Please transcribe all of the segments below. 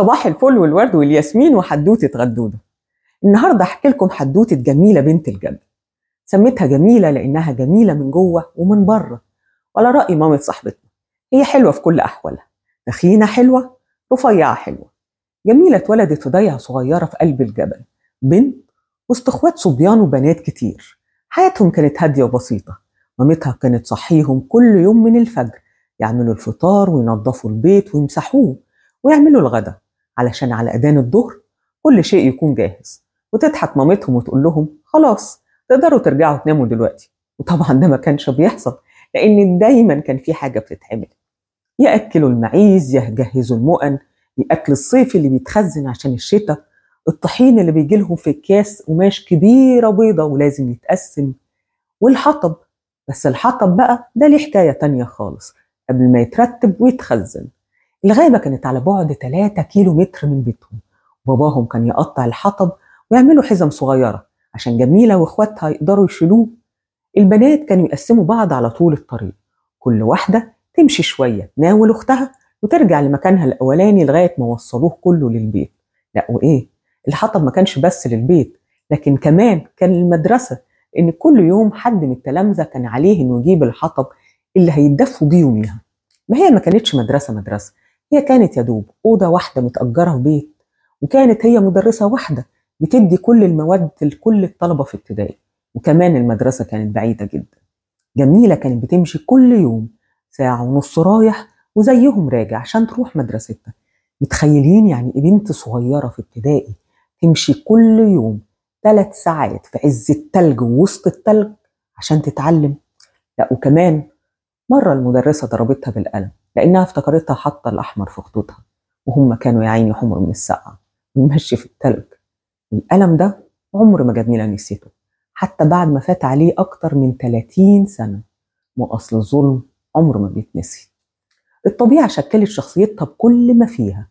صباح الفل والورد والياسمين وحدوتة غدودة النهاردة أحكي لكم حدوتة جميلة بنت الجبل سميتها جميلة لأنها جميلة من جوه ومن بره وعلى رأي مامة صاحبتنا. هي حلوة في كل أحوالها. تخينة حلوة رفيعة حلوة. جميلة اتولدت في ضيعة صغيرة في قلب الجبل. بنت وسط اخوات صبيان وبنات كتير. حياتهم كانت هادية وبسيطة. مامتها كانت تصحيهم كل يوم من الفجر. يعملوا الفطار وينظفوا البيت ويمسحوه ويعملوا الغدا. علشان على أذان الظهر كل شيء يكون جاهز. وتضحك مامتهم وتقول لهم خلاص تقدروا ترجعوا تناموا دلوقتي. وطبعا ده ما كانش بيحصل لأن دايما كان في حاجة بتتعمل. يأكلوا المعيز يجهزوا المؤن الأكل الصيفي اللي بيتخزن عشان الشتاء الطحين اللي بيجي لهم في أكياس قماش كبيرة بيضة ولازم يتقسم والحطب. بس الحطب بقى ده ليه حكاية تانية خالص. قبل ما يترتب ويتخزن. الغابة كانت على بعد 3 كيلو متر من بيتهم. باباهم كان يقطع الحطب ويعملوا حزم صغيرة عشان جميلة واخواتها يقدروا يشيلوه. البنات كانوا يقسموا بعض على طول الطريق. كل واحدة تمشي شوية تناول أختها وترجع لمكانها الأولاني لغاية ما وصلوه كله للبيت. لا وإيه؟ الحطب ما كانش بس للبيت لكن كمان كان المدرسة إن كل يوم حد من التلامذة كان عليه إنه يجيب الحطب اللي هيتدفوا بيه يوميها. ما هي ما كانتش مدرسة مدرسة هي كانت يا دوب أوضة واحدة متأجرة في بيت وكانت هي مدرسة واحدة بتدي كل المواد لكل الطلبة في ابتدائي وكمان المدرسة كانت بعيدة جدا. جميلة كانت بتمشي كل يوم ساعة ونص رايح وزيهم راجع عشان تروح مدرستها. متخيلين يعني إيه بنت صغيرة في ابتدائي تمشي كل يوم ثلاث ساعات في عز التلج ووسط التلج عشان تتعلم؟ لا وكمان مرة المدرسة ضربتها بالقلم. لأنها افتكرتها حاطة الأحمر في خطوطها وهم كانوا يا حمر من السقعة ويمشي في التلج. الألم ده عمر ما جميلة نسيته حتى بعد ما فات عليه أكتر من 30 سنة. ما أصل الظلم عمره ما بيتنسي. الطبيعة شكلت شخصيتها بكل ما فيها.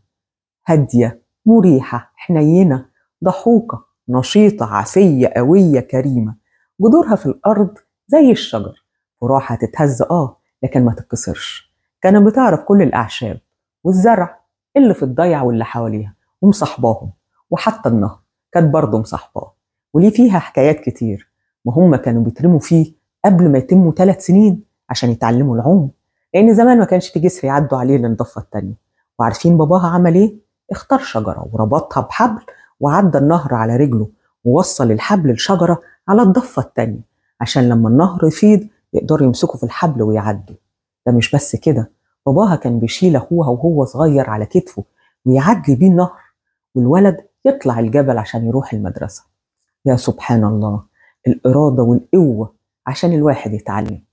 هادية مريحة حنينة ضحوكة نشيطة عافية قوية كريمة. جذورها في الأرض زي الشجر وراحة تتهز آه لكن ما تتكسرش. كانت بتعرف كل الأعشاب والزرع اللي في الضيع واللي حواليها ومصاحباهم. وحتى النهر كانت برضه مصاحباه. وليه فيها حكايات كتير وهم كانوا بيترموا فيه قبل ما يتموا ثلاث سنين عشان يتعلموا العوم. لأن زمان ما كانش في جسر يعدوا عليه للضفة التانية. وعارفين باباها عمل إيه؟ اختار شجرة وربطها بحبل وعدى النهر على رجله ووصل الحبل الشجرة على الضفة التانية عشان لما النهر يفيض يقدروا يمسكوا في الحبل ويعدوا. ده مش بس كده باباها كان بيشيل أخوها وهو صغير على كتفه ويعدي بيه النهر والولد يطلع الجبل عشان يروح المدرسة. يا سبحان الله الإرادة والقوة عشان الواحد يتعلم.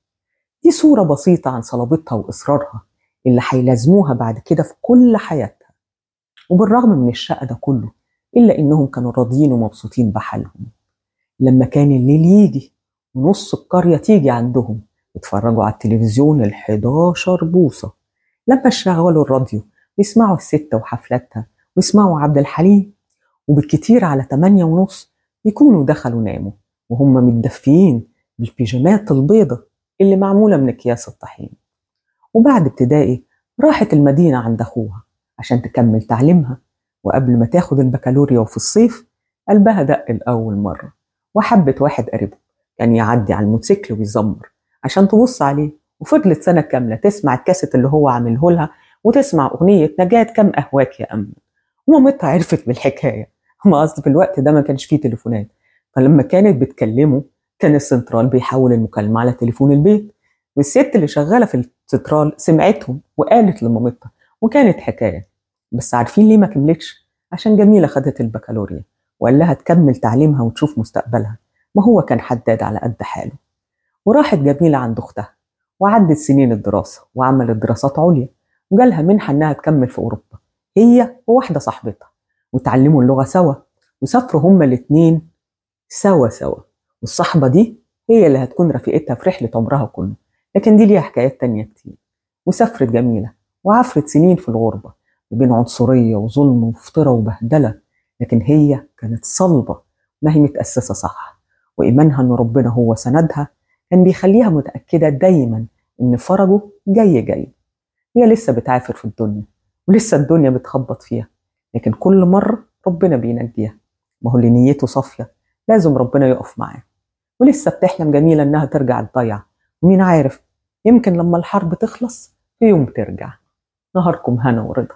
دي صورة بسيطة عن صلابتها وإصرارها اللي هيلازموها بعد كده في كل حياتها. وبالرغم من الشقة ده كله إلا إنهم كانوا راضيين ومبسوطين بحالهم. لما كان الليل يجي ونص القرية تيجي عندهم يتفرجوا على التلفزيون ال 11 بوصة. لما يشغلوا الراديو ويسمعوا الست وحفلاتها ويسمعوا عبد الحليم. وبالكتير على 8 ونص يكونوا دخلوا ناموا وهم متدفيين بالبيجامات البيضة اللي معمولة من أكياس الطحين. وبعد ابتدائي راحت المدينة عند أخوها عشان تكمل تعليمها. وقبل ما تاخد البكالوريا وفي الصيف قلبها دق لأول مرة. وحبت واحد قريبه كان يعدي على الموتوسيكل ويزمر. عشان تبص عليه. وفضلت سنة كاملة تسمع الكاسيت اللي هو عامله لها وتسمع أغنية نجاة كم أهواك يا أمن ومامتها عرفت بالحكاية. ما أصل في الوقت ده ما كانش فيه تليفونات. فلما كانت بتكلمه كان السنترال بيحول المكالمة على تليفون البيت. والست اللي شغالة في السنترال سمعتهم وقالت لمامتها وكانت حكاية. بس عارفين ليه ما كملتش؟ عشان جميلة خدت البكالوريا وقال لها تكمل تعليمها وتشوف مستقبلها. ما هو كان حداد على قد حاله. وراحت جميلة عند أختها وعدت سنين الدراسة وعملت دراسات عليا وجالها منحة إنها تكمل في أوروبا. هي وواحدة صاحبتها وتعلموا اللغة سوا وسافروا هما الاتنين سوا سوا. والصحبة دي هي اللي هتكون رفيقتها في رحلة عمرها كله لكن دي ليها حكايات تانية كتير. وسافرت جميلة وعفرت سنين في الغربة بين عنصرية وظلم وفطرة وبهدلة لكن هي كانت صلبة ما هي متأسسة صح. وإيمانها إن ربنا هو سندها كان بيخليها متأكدة دايما إن فرجه جاي جاي. هي لسه بتعافر في الدنيا ولسه الدنيا بتخبط فيها لكن كل مرة ربنا بينجيها. ما هو اللي نيته صافية لازم ربنا يقف معاه. ولسه بتحلم جميلة إنها ترجع تضيع. ومين عارف يمكن لما الحرب تخلص في يوم ترجع. نهاركم هنا ورضا.